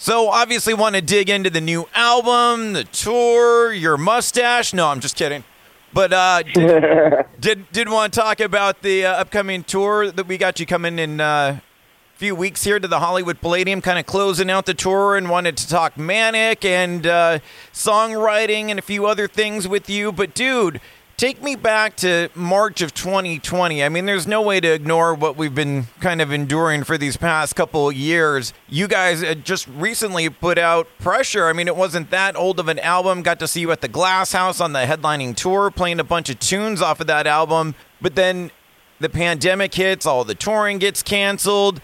So obviously want to dig into the new album, the tour, your mustache. No, I'm just kidding. But uh, did, did did want to talk about the uh, upcoming tour that we got you coming in uh, a few weeks here to the Hollywood Palladium, kind of closing out the tour, and wanted to talk manic and uh, songwriting and a few other things with you. But dude, take me back to March of 2020. I mean, there's no way to ignore what we've been kind of enduring for these past couple of years. You guys just recently put out Pressure. I mean, it wasn't that old of an album. Got to see you at the Glass House on the headlining tour, playing a bunch of tunes off of that album. But then the pandemic hits, all the touring gets canceled.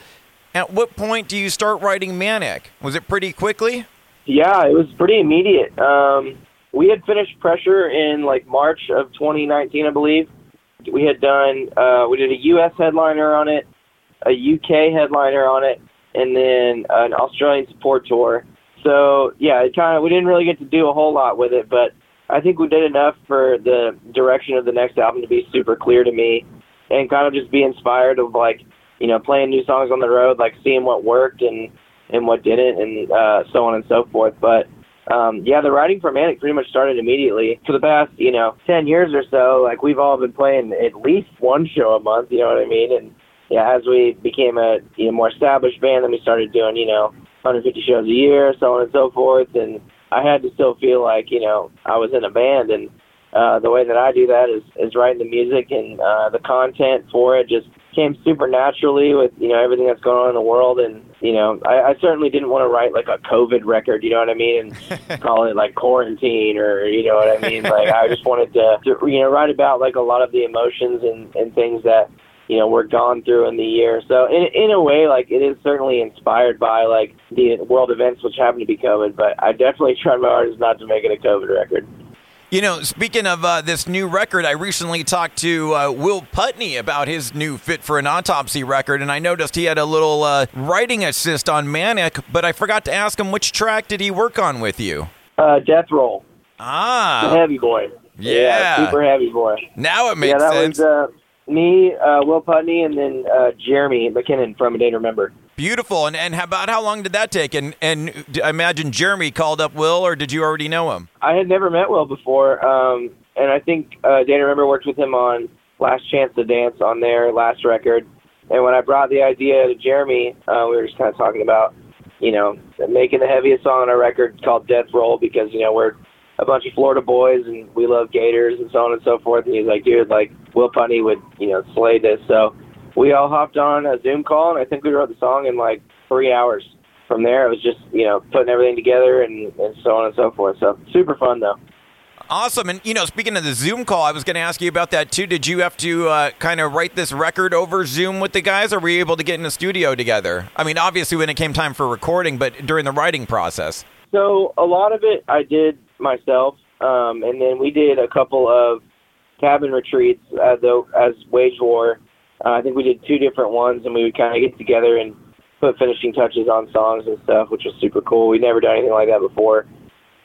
At what point do you start writing Manic? Was it pretty quickly? Yeah, it was pretty immediate. Um, we had finished Pressure in like March of 2019, I believe. We had done, uh, we did a U.S. headliner on it, a UK headliner on it, and then an Australian support tour. So yeah, it kind of we didn't really get to do a whole lot with it, but I think we did enough for the direction of the next album to be super clear to me, and kind of just be inspired of like you know playing new songs on the road, like seeing what worked and and what didn't, and uh, so on and so forth. But um, yeah, the writing for Manic pretty much started immediately. For the past, you know, 10 years or so, like we've all been playing at least one show a month, you know what I mean? And yeah, as we became a you know, more established band, then we started doing, you know, 150 shows a year, so on and so forth. And I had to still feel like, you know, I was in a band. And uh, the way that I do that is, is writing the music and uh, the content for it just came super naturally with you know everything that's going on in the world, and you know I, I certainly didn't want to write like a COVID record, you know what I mean, and call it like quarantine or you know what I mean. Like I just wanted to, to you know write about like a lot of the emotions and and things that you know we're gone through in the year. So in in a way, like it is certainly inspired by like the world events which happen to be COVID, but I definitely tried my hardest not to make it a COVID record. You know, speaking of uh, this new record, I recently talked to uh, Will Putney about his new Fit for an Autopsy record, and I noticed he had a little uh, writing assist on Manic, but I forgot to ask him which track did he work on with you? Uh, Death Roll. Ah. The heavy boy. Yeah. yeah. super heavy boy. Now it makes sense. yeah, that sense. Was, uh, me, uh, Will Putney, and then uh, Jeremy McKinnon from A Day to Remember. Beautiful. And and how about how long did that take? And and I imagine Jeremy called up Will, or did you already know him? I had never met Will before, um, and I think uh, Day Remember worked with him on Last Chance to Dance on their last record. And when I brought the idea to Jeremy, uh, we were just kind of talking about, you know, making the heaviest song on our record called Death Roll because you know we're a bunch of Florida boys and we love Gators and so on and so forth. And he's like, dude, like Will Putney would, you know, slay this. So we all hopped on a Zoom call and I think we wrote the song in like three hours. From there, it was just, you know, putting everything together and, and so on and so forth. So super fun though. Awesome. And, you know, speaking of the Zoom call, I was going to ask you about that too. Did you have to uh, kind of write this record over Zoom with the guys, or were you able to get in the studio together? I mean, obviously when it came time for recording, but during the writing process. So a lot of it I did myself, um, and then we did a couple of cabin retreats as, as Wage War. Uh, I think we did two different ones, and we would kind of get together and put finishing touches on songs and stuff, which was super cool. We'd never done anything like that before.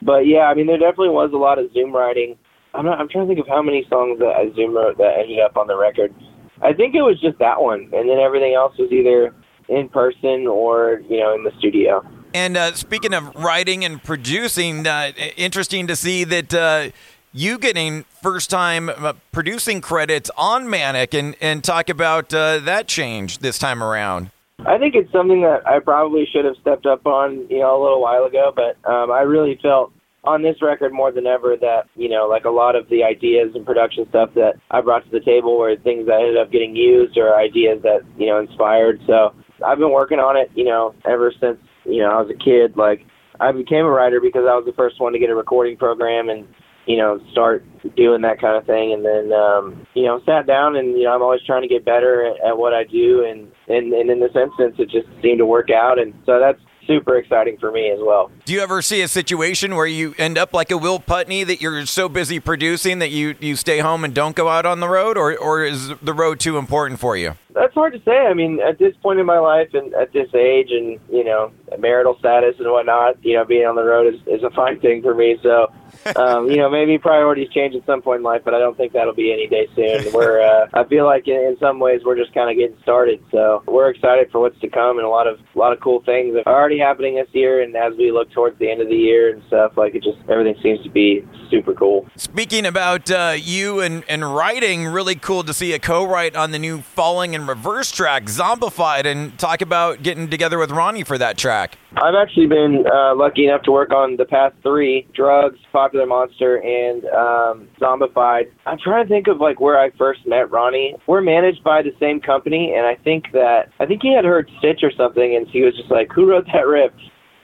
But yeah, I mean, there definitely was a lot of Zoom writing. I'm not. I'm trying to think of how many songs that I Zoom wrote that ended up on the record. I think it was just that one, and then everything else was either in person or you know in the studio. And uh, speaking of writing and producing, uh, interesting to see that uh, you getting first time uh, producing credits on Manic and, and talk about uh, that change this time around. I think it's something that I probably should have stepped up on, you know, a little while ago, but um, I really felt on this record more than ever that, you know, like a lot of the ideas and production stuff that I brought to the table were things that ended up getting used or ideas that, you know, inspired. So I've been working on it, you know, ever since you know, I was a kid, like I became a writer because I was the first one to get a recording program and you know start doing that kind of thing and then um you know sat down and you know I'm always trying to get better at, at what I do and and and in this instance it just seemed to work out and so that's super exciting for me as well. Do you ever see a situation where you end up like a Will Putney that you're so busy producing that you, you stay home and don't go out on the road, or, or is the road too important for you? That's hard to say. I mean, at this point in my life and at this age and, you know, marital status and whatnot, you know, being on the road is, is a fine thing for me. So um, you know, maybe priorities change at some point in life, but I don't think that'll be any day soon. We're, uh, I feel like in, in some ways we're just kind of getting started. So we're excited for what's to come, and a lot of, a lot of cool things are already happening this year. And as we look towards the end of the year and stuff, like it just everything seems to be super cool. Speaking about uh, you and, and writing, really cool to see a co-write on the new Falling in Reverse track, Zombified, and talk about getting together with Ronnie for that track. I've actually been uh, lucky enough to work on the past three: Drugs, Popular Monster, and um, Zombified. I'm trying to think of like where I first met Ronnie. We're managed by the same company, and I think that I think he had heard Stitch or something, and he was just like, "Who wrote that riff?"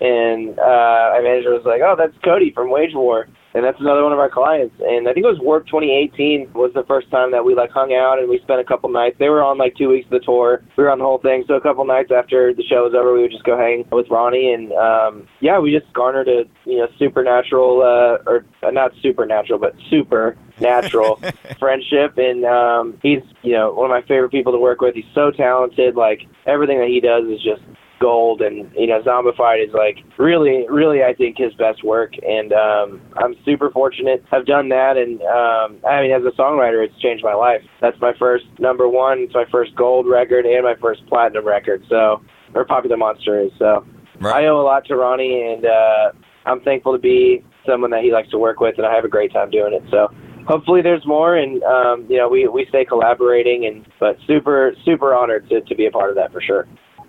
And uh, my manager was like, "Oh, that's Cody from Wage War." And that's another one of our clients. And I think it was Warp 2018 was the first time that we like hung out and we spent a couple nights. They were on like two weeks of the tour. We were on the whole thing. So a couple nights after the show was over, we would just go hang with Ronnie, and um, yeah, we just garnered a you know supernatural uh, or uh, not supernatural, but super natural friendship and um he's you know one of my favorite people to work with he's so talented like everything that he does is just gold and you know zombified is like really really i think his best work. And um i'm super fortunate i've done that. And um i mean as a songwriter it's changed my life. That's my first number one. It's my first gold record and my first platinum record. So or popular monster is. So right. i owe a lot to ronnie. And uh i'm thankful to be someone that he likes to work with. And i have a great time doing it. So hopefully there's more. And um you know we we stay collaborating. And but super super honored to, to be a part of that for sure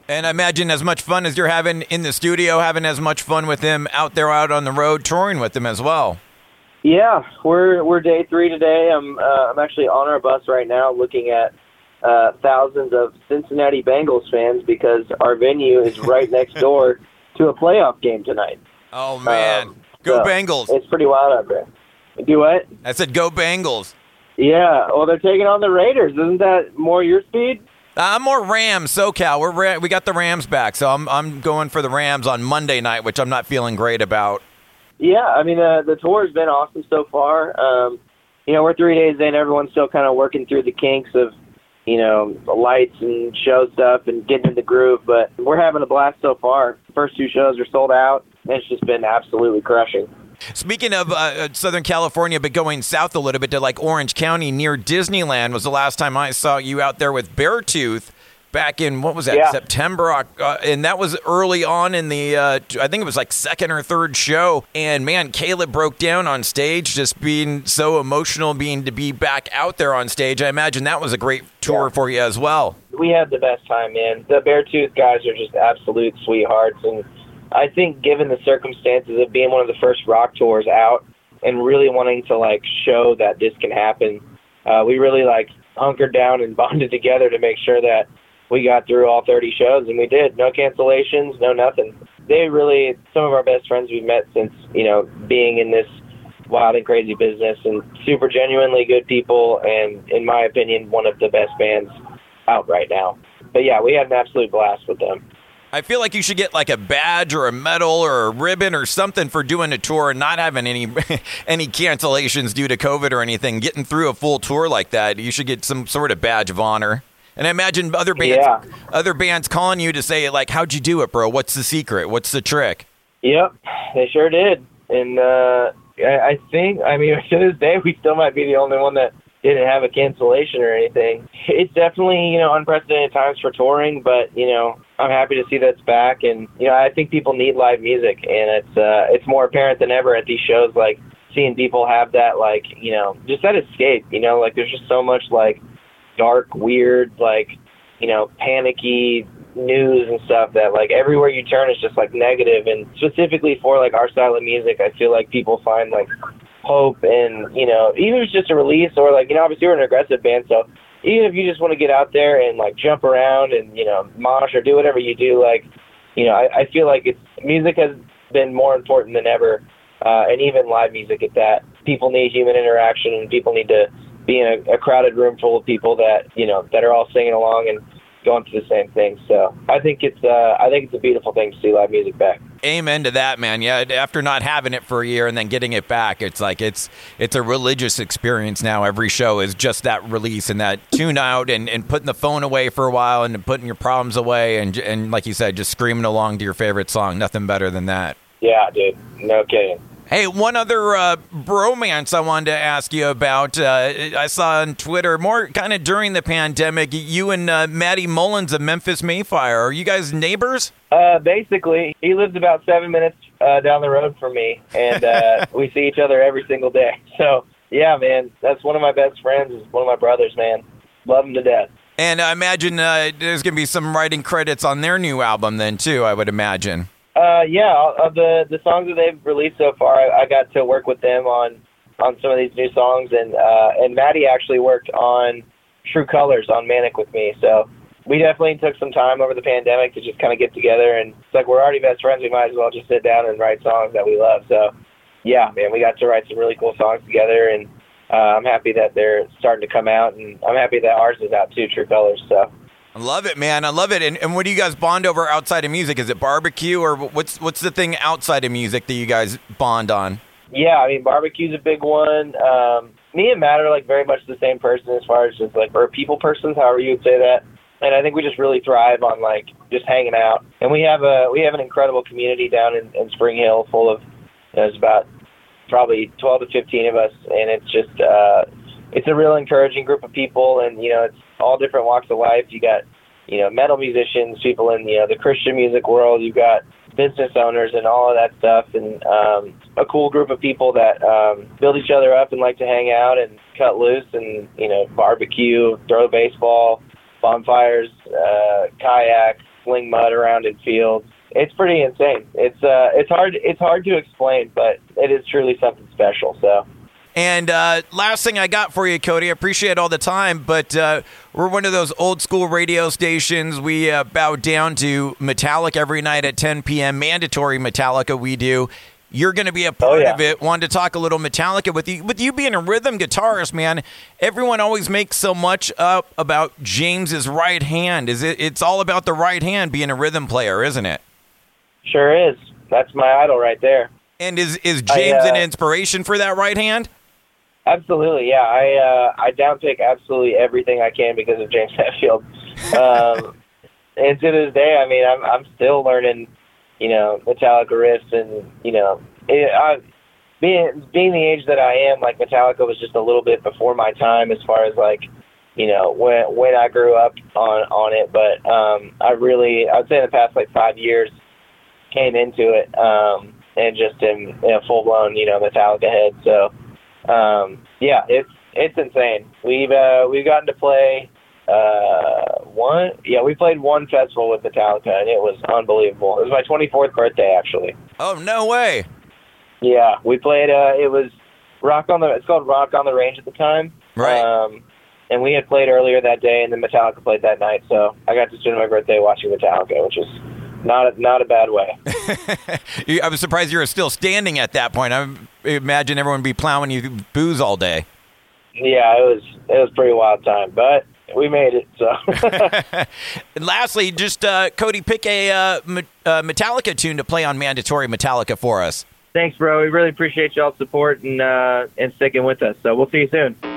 and I imagine as much fun as you're having in the studio, having as much fun with him out there, out on the road, touring with him as well. Yeah, we're we're day three today. I'm uh, I'm actually on our bus right now, looking at uh, thousands of Cincinnati Bengals fans because our venue is right next door to a playoff game tonight. Oh man, um, go so Bengals! It's pretty wild out there. Do what? I said go Bengals. Yeah, well they're taking on the Raiders. Isn't that more your speed? I'm more Rams, SoCal. We're we got the Rams back, so I'm I'm going for the Rams on Monday night, which I'm not feeling great about. Yeah, I mean uh, the tour has been awesome so far. Um, you know, we're three days in. Everyone's still kind of working through the kinks of, you know, the lights and show stuff and getting in the groove. But we're having a blast so far. First two shows are sold out, and it's just been absolutely crushing. Speaking of uh, uh, Southern California, but going south a little bit to like Orange County near Disneyland was the last time I saw you out there with Beartooth back in what was that yeah. September, uh, and that was early on in the uh, I think it was like second or third show. And man, Caleb broke down on stage, just being so emotional, being to be back out there on stage. I imagine that was a great tour yeah. for you as well. We had the best time, man. The Beartooth guys are just absolute sweethearts, and I think given the circumstances of being one of the first rock tours out and really wanting to like show that this can happen, uh, we really like hunkered down and bonded together to make sure that we got through all 30 shows, and we did. No cancellations, no nothing. They really some of our best friends we've met since you know being in this wild and crazy business, and super genuinely good people, and in my opinion, one of the best bands out right now. But yeah, we had an absolute blast with them. I feel like you should get like a badge or a medal or a ribbon or something for doing a tour and not having any any cancellations due to COVID or anything. Getting through a full tour like that, you should get some sort of badge of honor. And I imagine other bands, yeah. other bands calling you to say like, "How'd you do it, bro? What's the secret? What's the trick?" Yep, they sure did. And uh, I think, I mean, to this day, we still might be the only one that didn't have a cancellation or anything. It's definitely, you know, unprecedented times for touring, but, you know, I'm happy to see that's back and you know, I think people need live music and it's uh it's more apparent than ever at these shows like seeing people have that like, you know, just that escape, you know, like there's just so much like dark, weird, like, you know, panicky news and stuff that like everywhere you turn is just like negative and specifically for like our style of music I feel like people find like hope and you know even if it's just a release or like you know obviously we're an aggressive band so even if you just want to get out there and like jump around and you know mosh or do whatever you do like you know I, I feel like it's music has been more important than ever uh, and even live music at that people need human interaction and people need to be in a, a crowded room full of people that you know that are all singing along and going through the same thing. So I think it's uh, I think it's a beautiful thing to see live music back. Amen to that, man. Yeah, after not having it for a year and then getting it back, it's like it's it's a religious experience now. Every show is just that release and that tune out and, and putting the phone away for a while and putting your problems away and and like you said, just screaming along to your favorite song. Nothing better than that. Yeah, dude. No kidding. Hey, one other uh, bromance I wanted to ask you about. Uh, I saw on Twitter, more kind of during the pandemic, you and uh, Matty Mullins of Memphis May Fire. Are you guys neighbors? Uh, basically, he lives about seven minutes uh, down the road from me, and uh, we see each other every single day. So, yeah, man, that's one of my best friends. Is one of my brothers, man. Love him to death. And I imagine uh, there's going to be some writing credits on their new album then too. I would imagine. Uh, yeah, of the the songs that they've released so far, I, I got to work with them on on some of these new songs, and uh, and Matty actually worked on True Colors on Manic with me. So we definitely took some time over the pandemic to just kind of get together, and it's like we're already best friends. We might as well just sit down and write songs that we love. So yeah, man, we got to write some really cool songs together, and uh, I'm happy that they're starting to come out, and I'm happy that ours is out too, True Colors. So. I love it, man. I love it. And, and what do you guys bond over outside of music? Is it barbecue or what's what's the thing outside of music that you guys bond on? Yeah, I mean barbecue's a big one. Um, me and Matt are like very much the same person as far as just like we're people persons, however you would say that. And I think we just really thrive on like just hanging out. And we have a we have an incredible community down in, in Spring Hill, full of there's about probably 12 to 15 of us, and it's just uh, it's a real encouraging group of people, and you know it's all different walks of life. You got, you know, metal musicians, people in you know the Christian music world. You've got business owners and all of that stuff, and um, a cool group of people that um, build each other up and like to hang out and cut loose and you know barbecue, throw baseball, bonfires, uh, kayak, fling mud around in fields. It's pretty insane. It's uh, it's hard it's hard to explain, but it is truly something special. So. And uh, last thing I got for you, Cody, I appreciate all the time, but uh, we're one of those old school radio stations. We uh, bow down to Metallica every night at 10 p.m. Mandatory Metallica, we do. You're going to be a part oh, yeah. of it. Wanted to talk a little Metallica with you. With you being a rhythm guitarist, man, everyone always makes so much up about James's right hand. Is it? It's all about the right hand being a rhythm player, isn't it? Sure is. That's my idol right there. And is is James I, uh, an inspiration for that right hand? Absolutely, yeah. I uh, I downpick absolutely everything I can because of James Hetfield. Um, and to this day, I mean, I'm I'm still learning, you know, Metallica riffs, and you know, it, I, being being the age that I am, like Metallica was just a little bit before my time as far as like, you know, when when I grew up on on it. But um, I really, I'd say in the past like five years, came into it um, and just am a full blown, you know, Metallica head. So um, yeah, it's it's insane. We've uh, we've gotten to play uh, one. Yeah, we played one festival with Metallica, and it was unbelievable. It was my 24th birthday, actually. Oh no way! Yeah, we played. Uh, it was Rock on the. It's called Rock on the Range at the time. Right. Um, and we had played earlier that day, and then Metallica played that night. So I got to spend my birthday watching Metallica, which is not a, not a bad way. I was surprised you were still standing at that point. I imagine everyone be plowing you booze all day. Yeah, it was it was a pretty wild time, but we made it. So. and lastly, just uh, Cody, pick a uh, uh, Metallica tune to play on Mandatory Metallica for us. Thanks, bro. We really appreciate y'all's support and uh, and sticking with us. So we'll see you soon.